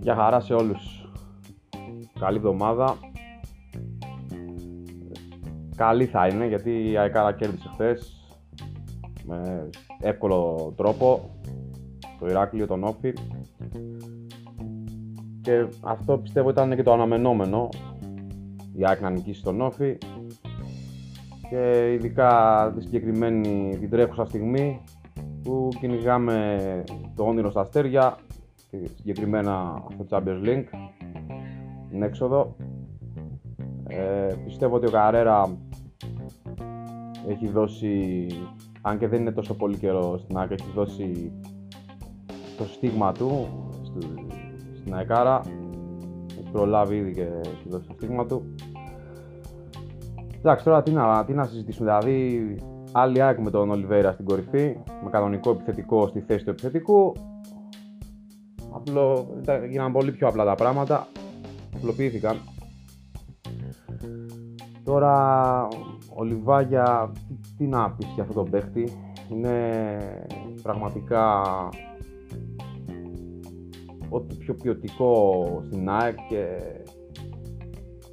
Γεια χαρά σε όλους. Καλή εβδομάδα. Καλή θα είναι γιατί η Αεκάρα κέρδισε χθες με εύκολο τρόπο το Ηράκλειο, τον Όφη και αυτό πιστεύω ήταν και το αναμενόμενο η ΑΕΚ να νικήσει τον Όφη και ειδικά τη συγκεκριμένη την τρέχουσα στιγμή που κυνηγάμε το όνειρο στα αστέρια συγκεκριμένα στο Champions League την έξοδο ε, πιστεύω ότι ο Καρέρα έχει δώσει αν και δεν είναι τόσο πολύ καιρό στην ΑΕΚ έχει δώσει το στίγμα του στην ΑΕΚΑΡΑ έχει προλάβει ήδη και έχει δώσει το στίγμα του Εντάξει, τώρα τι να, τι να συζητήσουμε. Δηλαδή, άλλη ΑΕΚ με τον Ολιβέρα στην κορυφή, με κανονικό επιθετικό στη θέση του επιθετικού. Απλό, γίνανε πολύ πιο απλά τα πράγματα. Απλοποιήθηκαν. Τώρα, ο Λιβάγια, τι να πεις για αυτό τον παίχτη. Είναι πραγματικά ό,τι πιο ποιοτικό στην ΑΕΚ και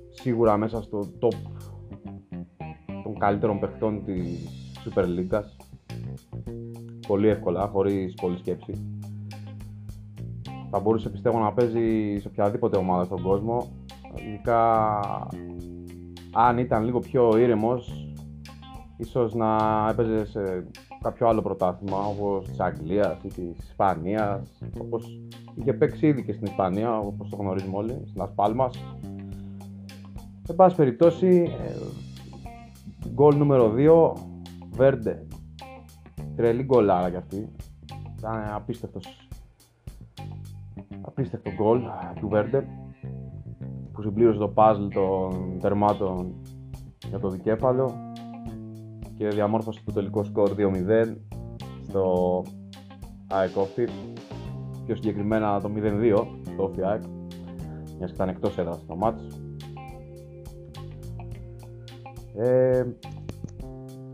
σίγουρα μέσα στο top των καλύτερων παιχτών της Super League. Πολύ εύκολα, χωρίς πολλή σκέψη. Θα μπορούσε πιστεύω να παίζει σε οποιαδήποτε ομάδα στον κόσμο. Ειδικά αν ήταν λίγο πιο ήρεμος, ίσως να έπαιζε σε κάποιο άλλο πρωτάθλημα όπως της Αγγλίας ή της Ισπανίας όπως είχε παίξει ήδη και στην Ισπανία όπως το γνωρίζουμε όλοι, στην Ασπάλμας Εν πάση περιπτώσει Γκολ νούμερο 2, Βέρντε. Τρελή γκολάρα κι αυτή. Ήταν απίστευτος. Απίστευτο γκολ του Βέρντε που συμπλήρωσε το puzzle των τερμάτων για το δικέφαλο και διαμόρφωσε το τελικό σκορ 2-0 στο ΑΕΚ πιο συγκεκριμένα το 0-2 στο Όφι ΑΕΚ μιας και ήταν εκτός έδρας το μάτς ε,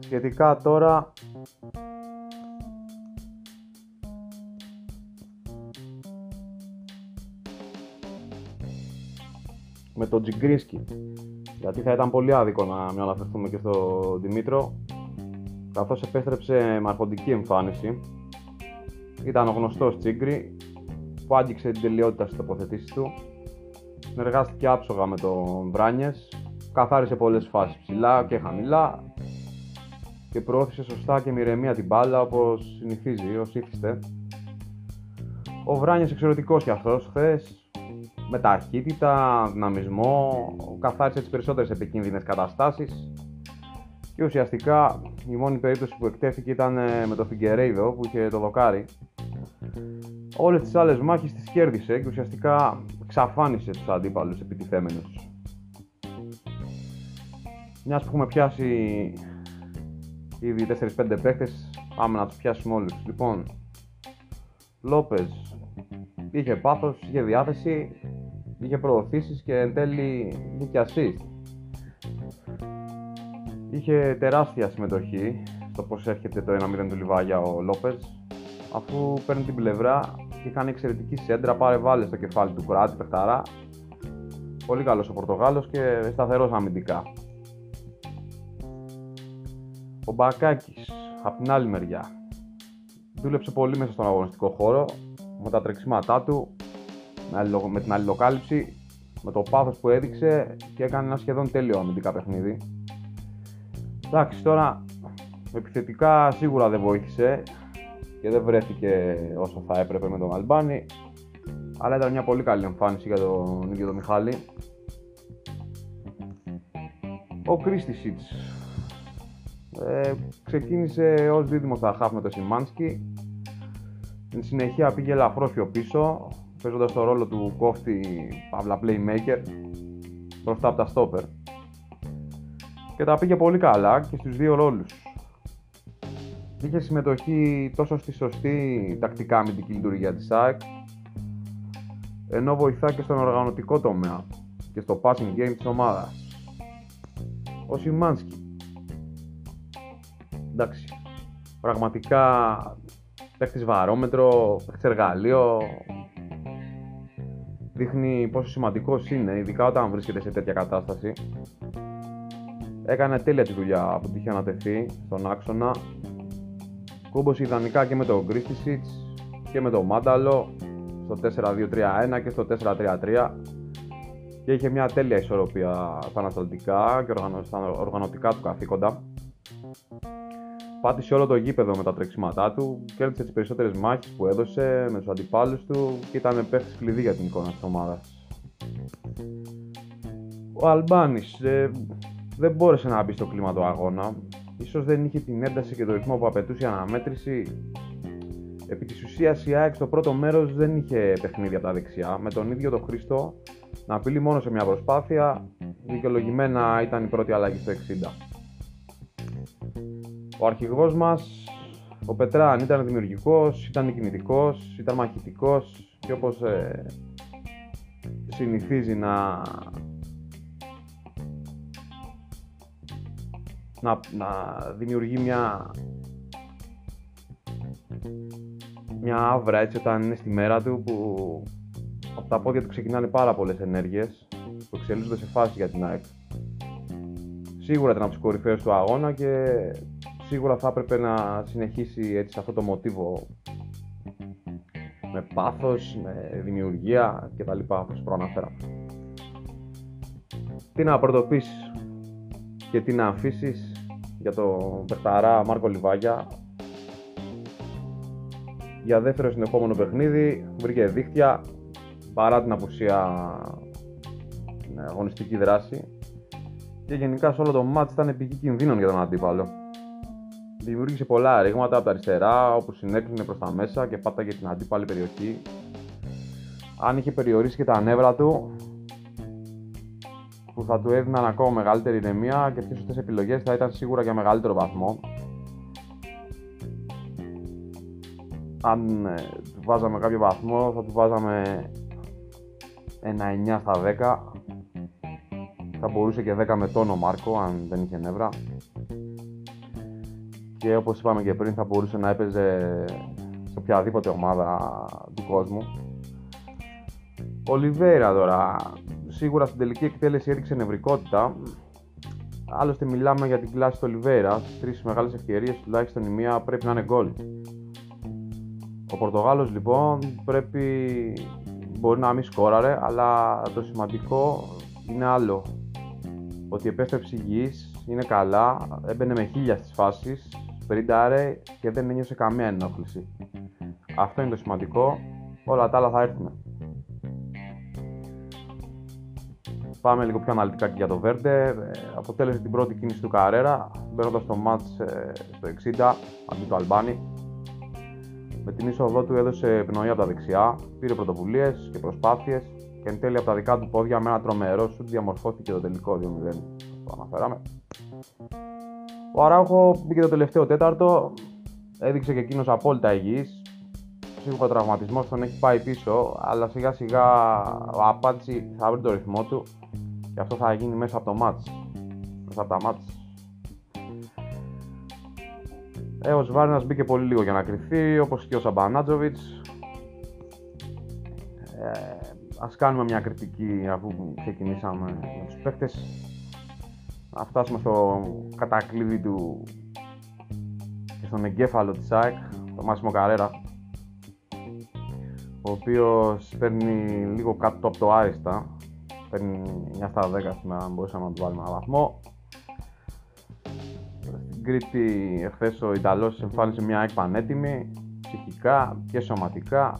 σχετικά τώρα με τον Τζιγκρίσκι γιατί θα ήταν πολύ άδικο να μην αναφερθούμε και στον Δημήτρο καθώς επέστρεψε με αρχοντική εμφάνιση. Ήταν ο γνωστός Τσίγκρι που άγγιξε την τελειότητα στις τοποθετήσεις του. Συνεργάστηκε άψογα με τον Βράνιες καθάρισε πολλές φάσεις ψηλά και χαμηλά και προώθησε σωστά και με ηρεμία την μπάλα όπως συνηθίζει, ως ήθιστε. Ο Βράνιας εξαιρετικός κι αυτός χθες με ταχύτητα, δυναμισμό, καθάρισε τις περισσότερες επικίνδυνες καταστάσεις και ουσιαστικά η μόνη περίπτωση που εκτέθηκε ήταν ε, με το Φιγκερέιδο που είχε το δοκάρι. Όλες τις άλλες μάχες τις κέρδισε και ουσιαστικά ξαφάνισε τους αντίπαλους επιτιθέμενους. Μιας που έχουμε πιάσει ήδη 4-5 παίχτες, πάμε να τους πιάσουμε όλους. Λοιπόν, Λόπες είχε πάθος, είχε διάθεση, είχε προωθήσεις και εν τέλει είχε και assist. Είχε τεράστια συμμετοχή στο πώς έρχεται το 1-0 του Λιβάγια ο Λόπες αφού παίρνει την πλευρά και κάνει εξαιρετική σέντρα, πάρε βάλε στο κεφάλι του Κράτη, παιχταρά. Πολύ καλός ο Πορτογάλος και σταθερός αμυντικά. Ο Μπακάκη, από την άλλη μεριά, δούλεψε πολύ μέσα στον αγωνιστικό χώρο με τα τρεξίματά του, με την αλληλοκάλυψη, με το πάθος που έδειξε και έκανε ένα σχεδόν τέλειο αμυντικά παιχνίδι. Εντάξει, τώρα επιθετικά σίγουρα δεν βοήθησε και δεν βρέθηκε όσο θα έπρεπε με τον Αλμπάνη αλλά ήταν μια πολύ καλή εμφάνιση για τον ίδιο τον Μιχάλη. Ο Κρίστισιτς ε, ξεκίνησε ως δίδυμος στα χαφ με το Σιμάνσκι. Στην συνεχεία πήγε ελαφρώς πιο πίσω, παίζοντας το ρόλο του κόφτη παύλα playmaker μπροστά από τα stopper. Και τα πήγε πολύ καλά και στους δύο ρόλους. Είχε συμμετοχή τόσο στη σωστή τακτικά αμυντική λειτουργία της ΑΕΚ, ενώ βοηθά και στον οργανωτικό τομέα και στο passing game της ομάδας. Ο Σιμάνσκι εντάξει, πραγματικά παίχτης βαρόμετρο, παίχτης εργαλείο, δείχνει πόσο σημαντικός είναι, ειδικά όταν βρίσκεται σε τέτοια κατάσταση. Έκανε τέλεια τη δουλειά που είχε ανατεθεί στον άξονα. Κούμπος ιδανικά και με το Γκρίστισιτς και με το Μάνταλο στο 4-2-3-1 και στο 4-3-3 και είχε μια τέλεια ισορροπία στα ανασταλτικά και στα οργανωτικά του καθήκοντα. Πάτησε όλο το γήπεδο με τα τρεξίματά του, κέρδισε τις περισσότερες μάχες που έδωσε με τους αντιπάλους του και ήταν παίχτη κλειδί για την εικόνα της ομάδας. Ο Αλμπάνης ε, δεν μπόρεσε να μπει στο κλίμα του αγώνα. Ίσως δεν είχε την ένταση και το ρυθμό που απαιτούσε η αναμέτρηση. Επί της ουσίας η ΑΕΚ στο πρώτο μέρος δεν είχε παιχνίδια από τα δεξιά. Με τον ίδιο τον Χρήστο να απειλεί μόνο σε μια προσπάθεια. Δικαιολογημένα ήταν η πρώτη αλλαγή στο 60. Ο αρχηγός μας, ο Πετράν, ήταν δημιουργικός, ήταν κινητικός, ήταν μαχητικός και όπως ε, συνηθίζει να, να, να δημιουργεί μια μια άβρα έτσι όταν είναι στη μέρα του που από τα πόδια του ξεκινάνε πάρα πολλές ενέργειες που εξελίσσονται σε φάση για την ΑΕΚ. Σίγουρα ήταν από τους κορυφαίους του αγώνα και σίγουρα θα έπρεπε να συνεχίσει έτσι σε αυτό το μοτίβο με πάθος, με δημιουργία κτλ. όπως προαναφέρα. Τι να πρωτοποιήσεις και τι να αφήσεις για τον Περταρά Μάρκο Λιβάγια για δεύτερο συνεχόμενο παιχνίδι βρήκε δίχτυα παρά την απουσία ναι, αγωνιστική δράση και γενικά σε όλο το μάτς ήταν πηγή κινδύνων για τον αντίπαλο. Δημιούργησε πολλά ρήγματα από τα αριστερά όπου συνέκλεινε προς τα μέσα και πάταγε την αντίπαλη περιοχή. Αν είχε περιορίσει και τα νεύρα του που θα του έδιναν ακόμα μεγαλύτερη ηρεμία και πιο σωστές επιλογές θα ήταν σίγουρα για μεγαλύτερο βαθμό. Αν ε, του βάζαμε κάποιο βαθμό θα του βάζαμε ένα 9 στα 10 θα μπορούσε και 10 με τόνο Μάρκο αν δεν είχε νεύρα και όπως είπαμε και πριν θα μπορούσε να έπαιζε σε οποιαδήποτε ομάδα του κόσμου ο τώρα σίγουρα στην τελική εκτέλεση έδειξε νευρικότητα Άλλωστε μιλάμε για την κλάση του Ολιβέρα. Τρεις μεγάλες ευκαιρίες, τουλάχιστον η μία πρέπει να είναι γκολ. Ο Πορτογάλος λοιπόν πρέπει, μπορεί να μην σκόραρε, αλλά το σημαντικό είναι άλλο. Ότι επέστρεψε υγιής, είναι καλά, έμπαινε με χίλια στις φάσεις, πριντάρε και δεν ένιωσε καμία ενόχληση. Αυτό είναι το σημαντικό, όλα τα άλλα θα έρθουν. Πάμε λίγο πιο αναλυτικά και για το Βέρντε. Αποτέλεσε την πρώτη κίνηση του Καρέρα, μπαίνοντας στο μάτς ε, στο 60 αντί του Αλμπάνι. Με την είσοδό του έδωσε πνοή από τα δεξιά, πήρε πρωτοβουλίες και προσπάθειες και εν τέλει από τα δικά του πόδια με ένα τρομερό σου διαμορφώθηκε το τελικό 2-0. Το αναφέραμε. Ο Αράουχο μπήκε το τελευταίο τέταρτο, έδειξε και εκείνος απόλυτα υγιής. Σίγουρα ο τραυματισμός τον έχει πάει πίσω, αλλά σιγά σιγά ο Απάτσι θα βρει το ρυθμό του και αυτό θα γίνει μέσα από το μάτς. Μέσα από τα μάτς ε, ο Σβάρνας μπήκε πολύ λίγο για να κρυφθεί, όπως και ο Σαμπανάτζοβιτς. Ε, ας κάνουμε μια κριτική αφού ξεκινήσαμε με τους παίκτες. Να φτάσουμε στο κατακλείδι του και στον εγκέφαλο της ΑΕΚ, το Μάσιμο Καρέρα, ο οποίος παίρνει λίγο κάτω από το άριστα, παίρνει 9 στα 10 σήμερα, μπορούσαμε να του βάλουμε ένα βαθμό. Κρήτη εχθές ο Ιταλός εμφάνισε μια ΑΕΚ πανέτοιμη, ψυχικά και σωματικά.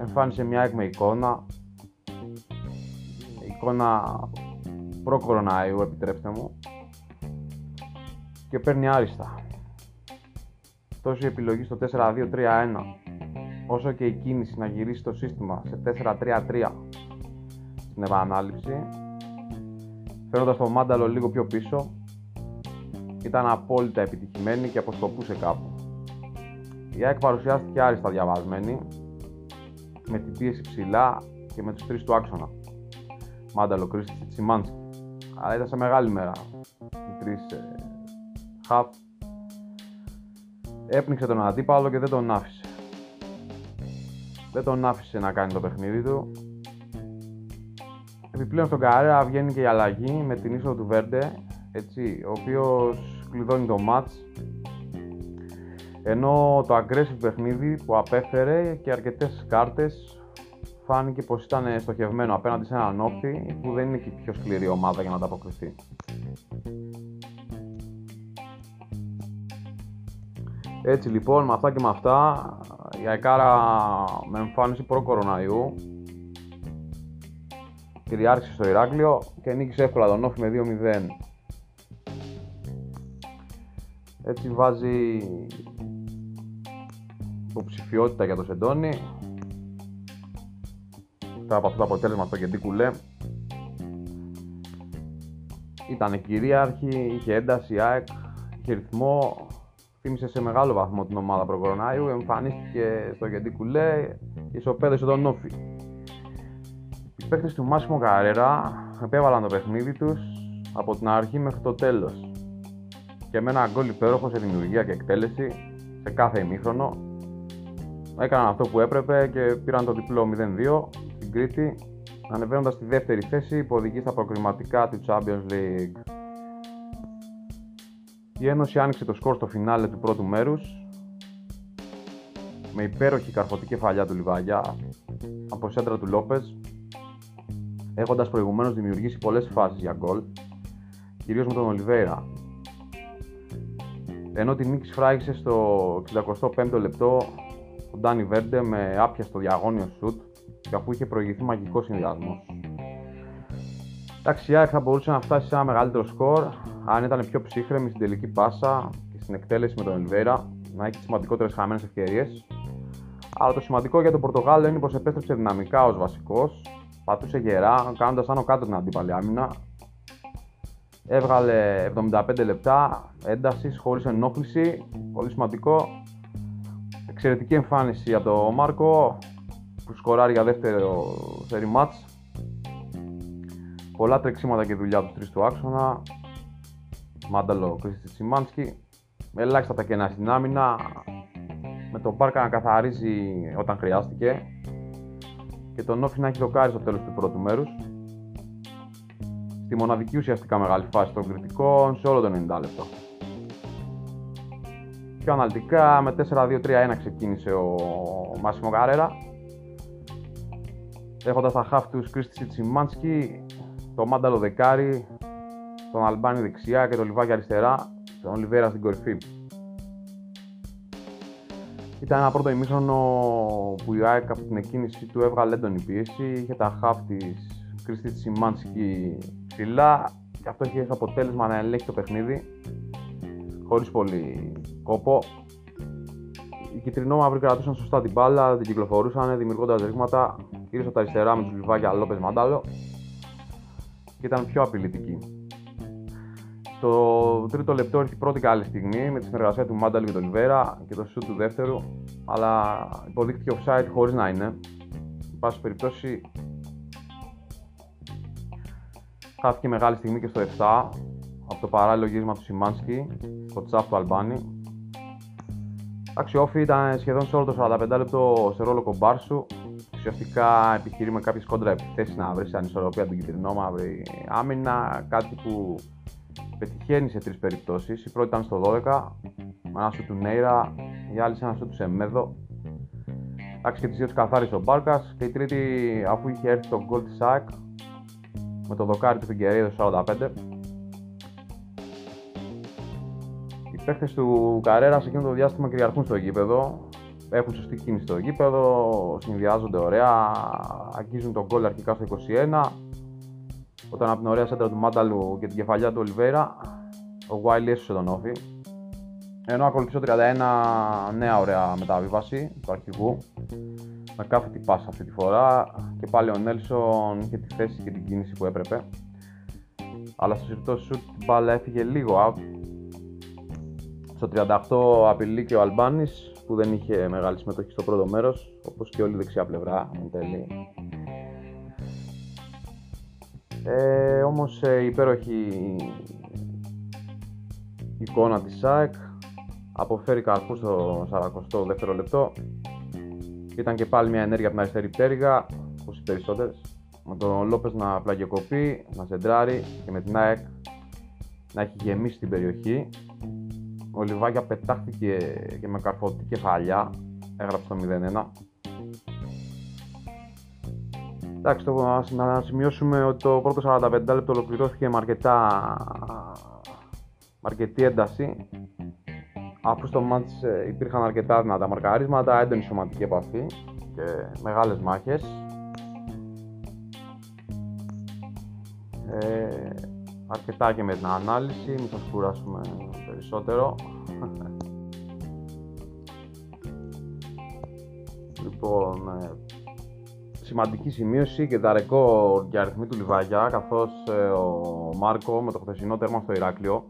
Εμφάνισε μια ΑΕΚ με εικόνα, εικόνα προ-κοροναϊού επιτρέψτε μου και παίρνει άριστα. Τόσο η επιλογή στο 4-2-3-1 όσο και η κίνηση να γυρίσει το σύστημα σε 4-3-3 στην επανάληψη φέροντας το μάνταλο λίγο πιο πίσω ήταν απόλυτα επιτυχημένη και αποσκοπούσε κάπου. Η ΑΕΚ παρουσιάστηκε άριστα διαβασμένη, με την πίεση ψηλά και με τους τρεις του άξονα. Μάνταλο, Κρίστη και Τσιμάνσκι. Αλλά ήταν σε μεγάλη μέρα. Οι τρεις ε, χαφ. Έπνιξε τον αντίπαλο και δεν τον άφησε. δεν τον άφησε να κάνει το παιχνίδι του. Επιπλέον στον Καρέρα βγαίνει και η αλλαγή με την είσοδο του Βέρντε, έτσι, ο οποίος κλειδώνει το μάτς ενώ το aggressive παιχνίδι που απέφερε και αρκετές κάρτες φάνηκε πως ήταν στοχευμένο απέναντι σε έναν όφη που δεν είναι και η πιο σκληρή ομάδα για να ανταποκριθεί. Έτσι λοιπόν με αυτά και με αυτά η Αικάρα με εμφάνιση προ-κοροναϊού κυριάρχησε στο Ηράκλειο και νίκησε εύκολα τον Όφη με 2-0. Έτσι βάζει υποψηφιότητα για το Σεντόνι. Μετά από αυτό το αποτέλεσμα στο Κεντή Κουλέ ήταν κυρίαρχη, είχε ένταση, ΑΕΚ, είχε ρυθμό, θύμισε σε μεγάλο βαθμό την ομάδα προκορονάιου, εμφανίστηκε στο Κεντή Κουλέ, ισοπαίδωσε τον Όφη. Οι παίκτες του Μάσιμο Καρέρα επέβαλαν το παιχνίδι τους από την αρχή μέχρι το τέλος. Και με ένα γκολ υπέροχο σε δημιουργία και εκτέλεση σε κάθε ημίχρονο. Έκαναν αυτό που έπρεπε και πήραν το διπλό 0-2 στην Κρήτη, ανεβαίνοντας στη δεύτερη θέση που οδηγεί στα προκριματικά του Champions League. Η Ένωση άνοιξε το σκορ στο φινάλε του πρώτου μέρους με υπέροχη καρφωτή κεφαλιά του Λιβάγια από σέντρα του Λόπες, έχοντας προηγουμένως δημιουργήσει πολλές φάσεις για γκολ, κυρίως με τον Ολιβέρα. Ενώ την νίκη σφράγισε στο 65ο λεπτό ο Ντάνι Βέρντε με άπιαστο διαγώνιο σουτ και αφού είχε προηγηθεί μαγικός συνδυασμός. Εντάξει, η θα μπορούσε να φτάσει σε ένα μεγαλύτερο σκορ αν ήταν πιο ψύχρεμη στην τελική πάσα και στην εκτέλεση με τον Ελβέρα, να έχει σημαντικότερες χαμένες ευκαιρίες. Αλλά το σημαντικό για τον Πορτογάλο είναι πως επέστρεψε δυναμικά ως βασικός, πατούσε γερά, κάνοντας άνω κάτω την αντίπαλη άμυνα. Έβγαλε 75 λεπτά έντασης χωρίς ενόχληση, πολύ σημαντικό Εξαιρετική εμφάνιση από τον Μάρκο που σκοράρει για δεύτερο σερι μάτς. Πολλά τρεξίματα και δουλειά τους τρεις του άξονα. Μάνταλο Κρίστη Σιμάνσκι. Ελάχιστα τα κενά στην άμυνα. Με τον Μπάρκα να καθαρίζει όταν χρειάστηκε. Και τον Όφη να έχει δοκάρει στο τέλος του πρώτου μέρους. Στη μοναδική ουσιαστικά μεγάλη φάση των κριτικών σε όλο το 90 λεπτό. Πιο αναλυτικά με 4-2-3-1 ξεκίνησε ο Μάσιμο Καρέρα. Έχοντας τα χαφ τους Κρίστης Τσιμάνσκι, το Μάνταλο δεκάρι, τον Αλμπάνι δεξιά και τον Λιβάκη αριστερά, τον Λιβέρα στην κορυφή. Ήταν ένα πρώτο ημίχρονο που η ΑΕΚ από την εκκίνηση του έβγαλε έντονη πίεση. Είχε τα χαφ της Κρίστη Τσιμάνσκι ψηλά και αυτό είχε αποτέλεσμα να ελέγχει το παιχνίδι χωρίς πολύ κόπο. Οι κυτρινόμαυροι κρατούσαν σωστά την μπάλα, την κυκλοφορούσαν δημιουργώντας ρήγματα κυρίως από τα αριστερά με τους Λιβάκια Λόπες Μαντάλο και ήταν πιο απειλητικοί. Στο τρίτο λεπτό ήρθε η πρώτη καλή στιγμή με τη συνεργασία του Μάνταλ και του Λιβέρα και το σουτ του δεύτερου, αλλά υποδείχθηκε offside χωρίς να είναι. Εν πάση περιπτώσει, χάθηκε μεγάλη στιγμή και στο 7 από το παράλληλο γύρισμα του Σιμάνσκι στο τσάφ του Αλμπάνι. Εντάξει, ο ήταν σχεδόν σε όλο το 45 λεπτό σε ρόλο κομπάρσου. Ουσιαστικά επιχειρεί με κάποιες κόντρα επιθέσει να βρεις σε ανισορροπία την κυτρινό μαύρη άμυνα. Κάτι που πετυχαίνει σε τρεις περιπτώσεις. Η πρώτη ήταν στο 12, με ένα σου του Νέιρα, η άλλη σε ένα σου του Σεμέδο. Εντάξει, και τις δύο τους καθάρισε ο Μπάρκας. Και η τρίτη, αφού είχε έρθει το γκολ τη ΣΑΚ με το δοκάρι του Φιγκερίδο 45, παίχτες του Καρέρα σε εκείνο το διάστημα κυριαρχούν στο γήπεδο. Έχουν σωστή κίνηση στο γήπεδο, συνδυάζονται ωραία, αγγίζουν τον γκολ αρχικά στο 21. Όταν από την ωραία σέντρα του Μάνταλου και την κεφαλιά του Ολιβέρα, ο Γουάιλ έσωσε τον Όφη. Ενώ ακολουθεί το 31 νέα ωραία μεταβίβαση του αρχηγού με κάθε τι πάσα αυτή τη φορά και πάλι ο Νέλσον είχε τη θέση και την κίνηση που έπρεπε. Αλλά στο συρτό σουτ την μπάλα έφυγε λίγο out στο 38 απειλεί και ο Αλμπάνης που δεν είχε μεγάλη συμμετοχή στο πρώτο μέρος όπως και όλη η δεξιά πλευρά εν τέλει. Ε, όμως ε, η υπέροχη εικόνα της ΣΑΕΚ αποφέρει καρπούς στο 42 δεύτερο λεπτό Ήταν και πάλι μια ενέργεια από την αριστερή πτέρυγα, όπως οι περισσότερες. Με τον Λόπες να πλαγιοκοπεί, να σεντράρει και με την ΑΕΚ να έχει γεμίσει την περιοχή. Ο Λιβάκια πετάχτηκε και με καρφωτή κεφαλιά, έγραψε το 0-1. Εντάξει, το, να σημειώσουμε ότι το πρώτο 45 λεπτό ολοκληρώθηκε με αρκετά με αρκετή ένταση. Αφού στο μάτς ε, υπήρχαν αρκετά δυνατά μαρκαρίσματα, έντονη σωματική επαφή και μεγάλες μάχες. Ε, αρκετά και με την ανάλυση, μην σας κουράσουμε περισσότερο. λοιπόν, ε, σημαντική σημείωση και τα ρεκόρ και αριθμοί του Λιβάγια, καθώς ε, ο Μάρκο με το χθεσινό τέρμα στο Ηράκλειο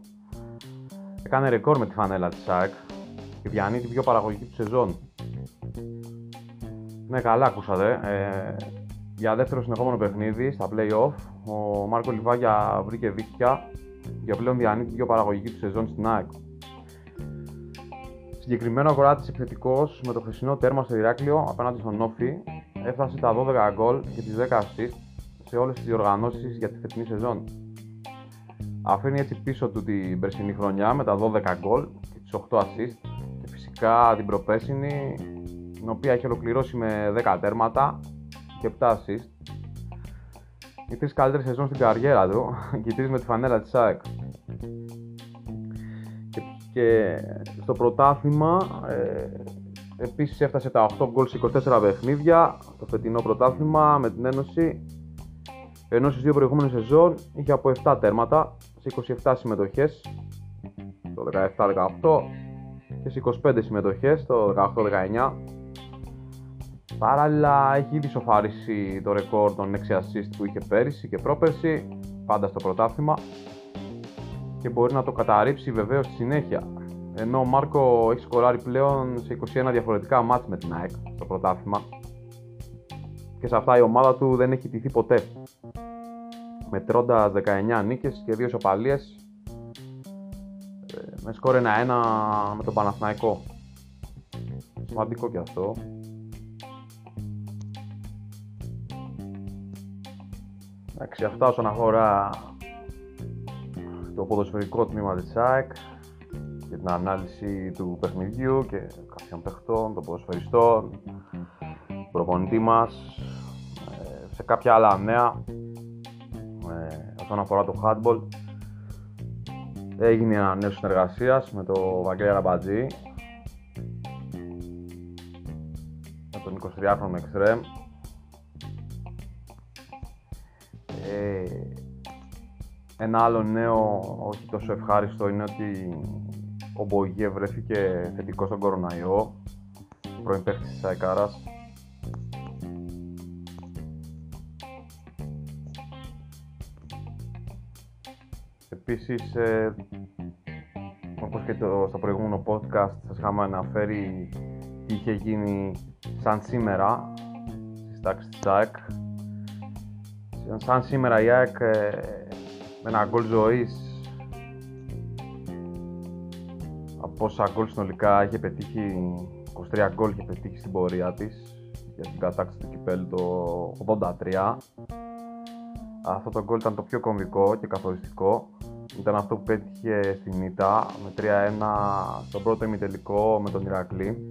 έκανε ρεκόρ με τη φανέλα της ΣΑΕΚ και διανύει την πιο παραγωγική του σεζόν. Ναι, καλά ακούσατε. Ε, για δεύτερο συνεχόμενο παιχνίδι στα play-off, ο Μάρκο Λιβάγια βρήκε δίκτυα και πλέον διανύει την πιο παραγωγική του σεζόν στην ΑΕΚ. Συγκεκριμένο αγοράτης επιθετικός με το χρυσινό τέρμα στο Ηράκλειο απέναντι στον Όφη έφτασε τα 12 γκολ και τις 10 assist σε όλες τις διοργανώσεις για τη φετινή σεζόν. Αφήνει έτσι πίσω του την περσινή χρονιά με τα 12 γκολ και τις 8 assist και φυσικά την προπέσινη την οποία έχει ολοκληρώσει με 10 τέρματα και 7 assist. Οι τρεις καλύτερες σεζόν στην καριέρα του. Και οι τρεις με τη φανέλα της ΑΕΚ. Και, στο πρωτάθλημα ε, επίσης έφτασε τα 8 γκολ σε 24 παιχνίδια. Το φετινό πρωτάθλημα με την Ένωση. Ενώ στις δύο προηγούμενες σεζόν είχε από 7 τέρματα σε 27 συμμετοχές το 17-18 και σε 25 συμμετοχές το 18-19 Παράλληλα έχει ήδη σοφαρίσει το ρεκόρ των 6 assist που είχε πέρυσι και πρόπερσι πάντα στο πρωτάθλημα και μπορεί να το καταρρύψει βεβαίως στη συνέχεια ενώ ο Μάρκο έχει σκοράρει πλέον σε 21 διαφορετικά μάτς με την ΑΕΚ στο πρωτάθλημα και σε αυτά η ομάδα του δεν έχει τηθεί ποτέ μετρώντας 19 νίκες και 2 σοπαλίες ε, με σκορ 1-1 με τον Παναθηναϊκό. Σημαντικό και αυτό. Εντάξει, αυτά όσον αφορά το ποδοσφαιρικό τμήμα της ΑΕΚ και την ανάλυση του παιχνιδιού και κάποιων παιχτών, των ποδοσφαιριστών, προπονητή μας, ε, σε κάποια άλλα νέα όσον αφορά το handball. Έγινε ένα νέο συνεργασίας με το Βαγγέλη Ραμπατζή με τον 23χρονο Extreme ένα άλλο νέο όχι τόσο ευχάριστο είναι ότι ο Μπογιέ βρέθηκε θετικός στον κοροναϊό πρώην παίχτης της Αεκάρας Επίσης, ε, όπως και το, στο προηγούμενο podcast σας είχαμε αναφέρει τι είχε γίνει σαν σήμερα στις τάξεις της ΑΕΚ. Σαν σήμερα η ΑΕΚ ε, με ένα γκολ ζωής από όσα γκολ συνολικά είχε πετύχει 23 γκολ είχε πετύχει στην πορεία της για την κατάκτηση του κυπέλου το 83 αυτό το γκολ ήταν το πιο κομβικό και καθοριστικό ήταν αυτό που πέτυχε στην ΙΤΑ με 3-1 στον πρώτο ημιτελικό με τον Ηρακλή.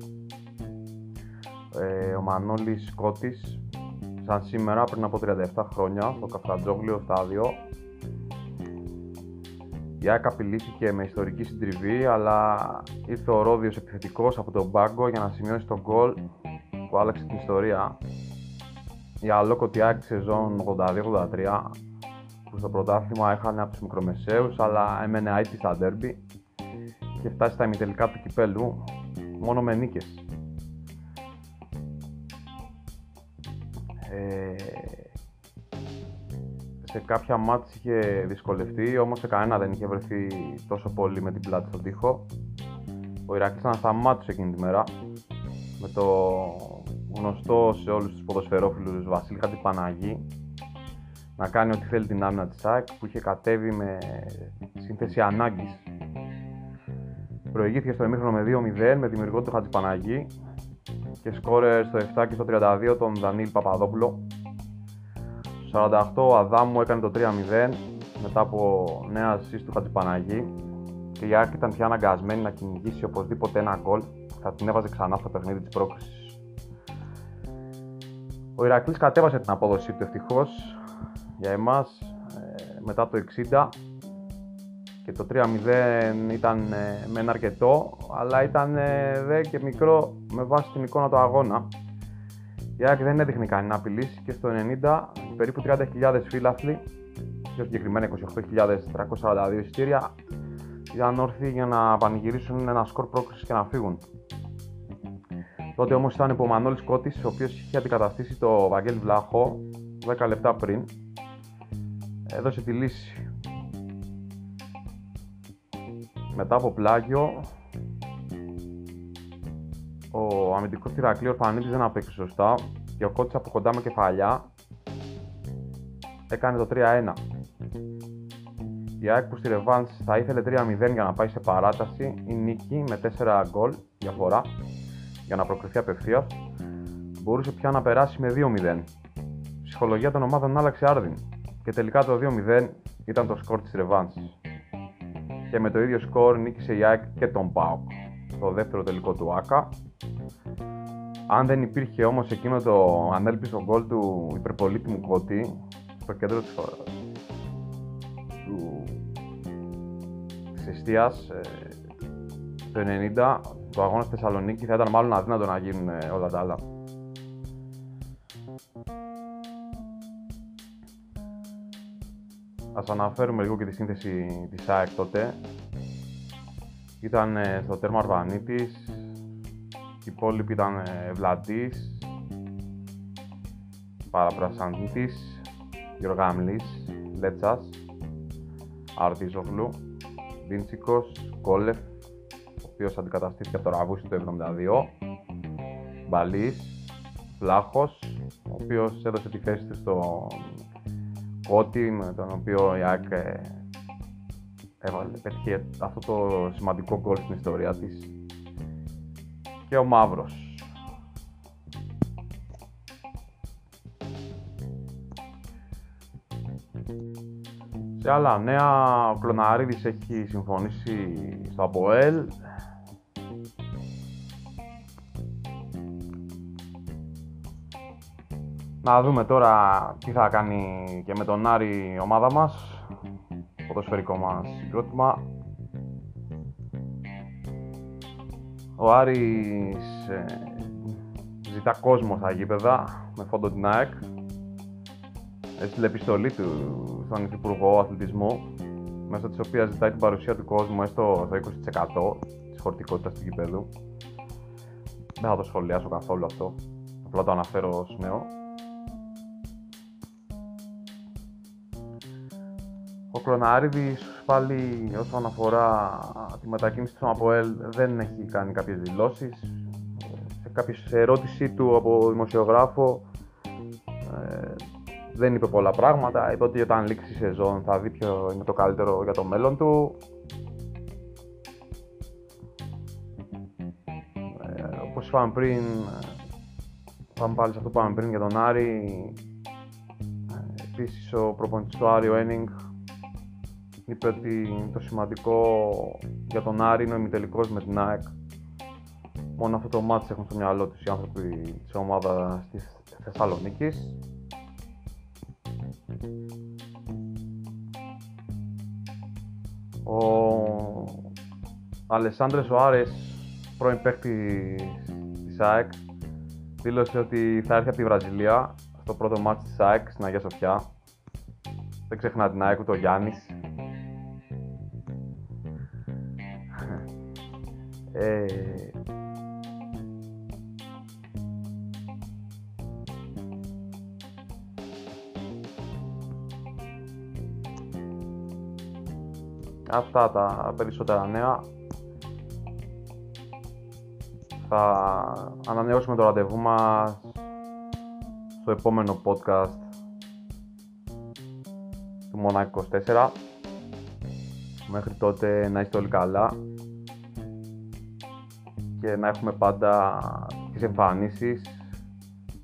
Ε, ο Μανώλης Σκότης, σαν σήμερα πριν από 37 χρόνια, στο Καφτατζόγλιο στάδιο. Η ΑΕΚ απειλήθηκε με ιστορική συντριβή, αλλά ήρθε ο Ρόδιος επιθετικός από τον πάγκο για να σημειώσει τον γκολ που άλλαξε την ιστορία. Η αλόκοτη ΑΕΚ σεζόν 82-83 που στο πρωτάθλημα έχανε από τους μικρομεσαίους αλλά έμενε άιτη στα ντέρμπι και φτάσει στα ημιτελικά του κυπέλου μόνο με νίκες. Ε, σε κάποια μάτς είχε δυσκολευτεί, όμως σε κανένα δεν είχε βρεθεί τόσο πολύ με την πλάτη στον τοίχο. Ο Ηρακλής ήταν σταμάτησε εκείνη τη μέρα με το γνωστό σε όλους τους ποδοσφαιρόφιλους Βασίλη Χατυπαναγή να κάνει ό,τι θέλει την άμυνα της ΑΕΚ που είχε κατέβει με σύνθεση ανάγκης. Προηγήθηκε στο εμίχρονο με 2-0 με δημιουργό του Χατζηπαναγή και σκόρε στο 7 και στο 32 τον Δανίλ Παπαδόπουλο. Στο 48 ο Αδάμου έκανε το 3-0 μετά από νέα assist του Χατζηπαναγή και η Άκη ήταν πια αναγκασμένη να κυνηγήσει οπωσδήποτε ένα γκολ θα την έβαζε ξανά στο παιχνίδι της πρόκλησης. Ο Ηρακλής κατέβασε την απόδοσή του ευτυχώς για εμάς ε, μετά το 60 και το 3-0 ήταν ε, μεν αρκετό αλλά ήταν ε, δε και μικρό με βάση την εικόνα του αγώνα. Η ΑΕΚ δεν έδειχνε κανένα απειλής και στο 90 περίπου 30.000 φίλαθλοι πιο συγκεκριμένα 28.342 εισιτήρια ήταν όρθιοι για να πανηγυρίσουν ένα σκορ πρόκληση και να φύγουν. Τότε όμως ήταν ο Μανώλης Κώτης, ο οποίος είχε αντικαταστήσει το Βαγγέλη Βλάχο 10 λεπτά πριν. Έδωσε τη λύση. Μετά από πλάγιο, ο αμυντικός Τυρακλή Ορφανίδης δεν απέξε σωστά και ο Κώτης από κοντά με κεφαλιά έκανε το 3-1. Η ΑΕΚ που στη Ρεβάνς θα ήθελε 3-0 για να πάει σε παράταση ή νίκη με 4 γκολ διαφορά για να προκριθεί απευθείας, μπορούσε πια να περάσει με 2-0. Η ψυχολογία των ομάδων άλλαξε άρδιν και τελικά το 2-0 ήταν το σκορ της Ρεβάνς. Και με το ίδιο σκορ νίκησε η ΑΕΚ και τον ΠΑΟΚ το δεύτερο τελικό του ΆΚΑ. Αν δεν υπήρχε όμως εκείνο το ανέλπιστο γκολ του υπερπολίτημου Κώτη στο κέντρο της, του, της εστίας ε, το 90 το αγώνας στη Θεσσαλονίκη θα ήταν μάλλον αδύνατο να γίνουν ε, όλα τα άλλα. Ας αναφέρουμε λίγο και τη σύνθεση της ΑΕΚ τότε. Ήταν ε, στο τέρμα Αρβανίτης, οι υπόλοιποι ήταν ε, Βλαντής, Παραπρασαντήτης, Γιωργάμλης, Λέτσας, Αρτίζογλου, Βίντσικος, Κόλεφ, ο οποίος αντικαταστήθηκε από το Ραβούσι το 72, Μπαλής, Βλάχος, ο οποίος έδωσε τη θέση του στο Κώτη, με τον οποίο η ΑΕΚ ε, έβαλε, πέτυχε αυτό το σημαντικό γκολ στην ιστορία της και ο Μαύρος. Σε άλλα νέα, ο Κλωναρίδης έχει συμφωνήσει στο ΑΠΟΕΛ. Να δούμε τώρα τι θα κάνει και με τον Άρη η ομάδα μας, ποδοσφαιρικό μας συγκρότημα. Ο Άρης ε, ζητά κόσμο στα γήπεδα με φόντο την ΑΕΚ έστειλε επιστολή του στον Υφυπουργό Αθλητισμού, μέσα της οποίας ζητάει την παρουσία του κόσμου έστω στο 20% της χωρητικότητας του γηπέδου. Δεν θα το σχολιάσω καθόλου αυτό. Απλά το αναφέρω ως νέο. Ο Κλωναρίδης πάλι όσον αφορά τη μετακίνηση του ΑΠΟΕΛ δεν έχει κάνει κάποιες δηλώσεις. Σε κάποια ερώτησή του από δημοσιογράφο ε, δεν είπε πολλά πράγματα. Είπε ότι όταν λήξει η σεζόν θα δει ποιο είναι το καλύτερο για το μέλλον του. Ε, όπως είπαμε πριν, πάμε πάλι σε αυτό που είπαμε πριν για τον Άρη. Ε, επίσης ο προπονητής του Άρη, ο Ένινγκ, είπε ότι το σημαντικό για τον Άρη είναι ο ημιτελικός με την ΑΕΚ. Μόνο αυτό το μάτι έχουν στο μυαλό τους οι άνθρωποι της ομάδα της Θεσσαλονίκης. Ο Αλεσάνδρες Σοάρες, πρώην παίκτη της ΑΕΚ, δήλωσε ότι θα έρθει από τη Βραζιλία στο πρώτο μάτι της ΑΕΚ στην Αγία Σοφιά. Δεν ξεχνά την ΑΕΚ ούτε ο Γιάννης. Ε, Αυτά τα περισσότερα νέα. Θα ανανεώσουμε το ραντεβού μας στο επόμενο podcast του Μονάκη 24. Μέχρι τότε να είστε όλοι καλά και να έχουμε πάντα τις εμφανίσεις.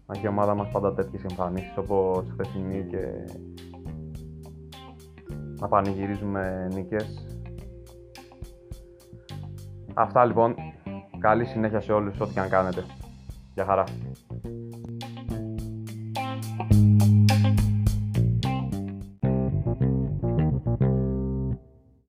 Να έχει η ομάδα μας πάντα τέτοιες εμφανίσεις όπως χθεσινή και να πανηγυρίζουμε νίκες. Αυτά λοιπόν. Καλή συνέχεια σε όλους ό,τι και αν κάνετε. Γεια χαρά.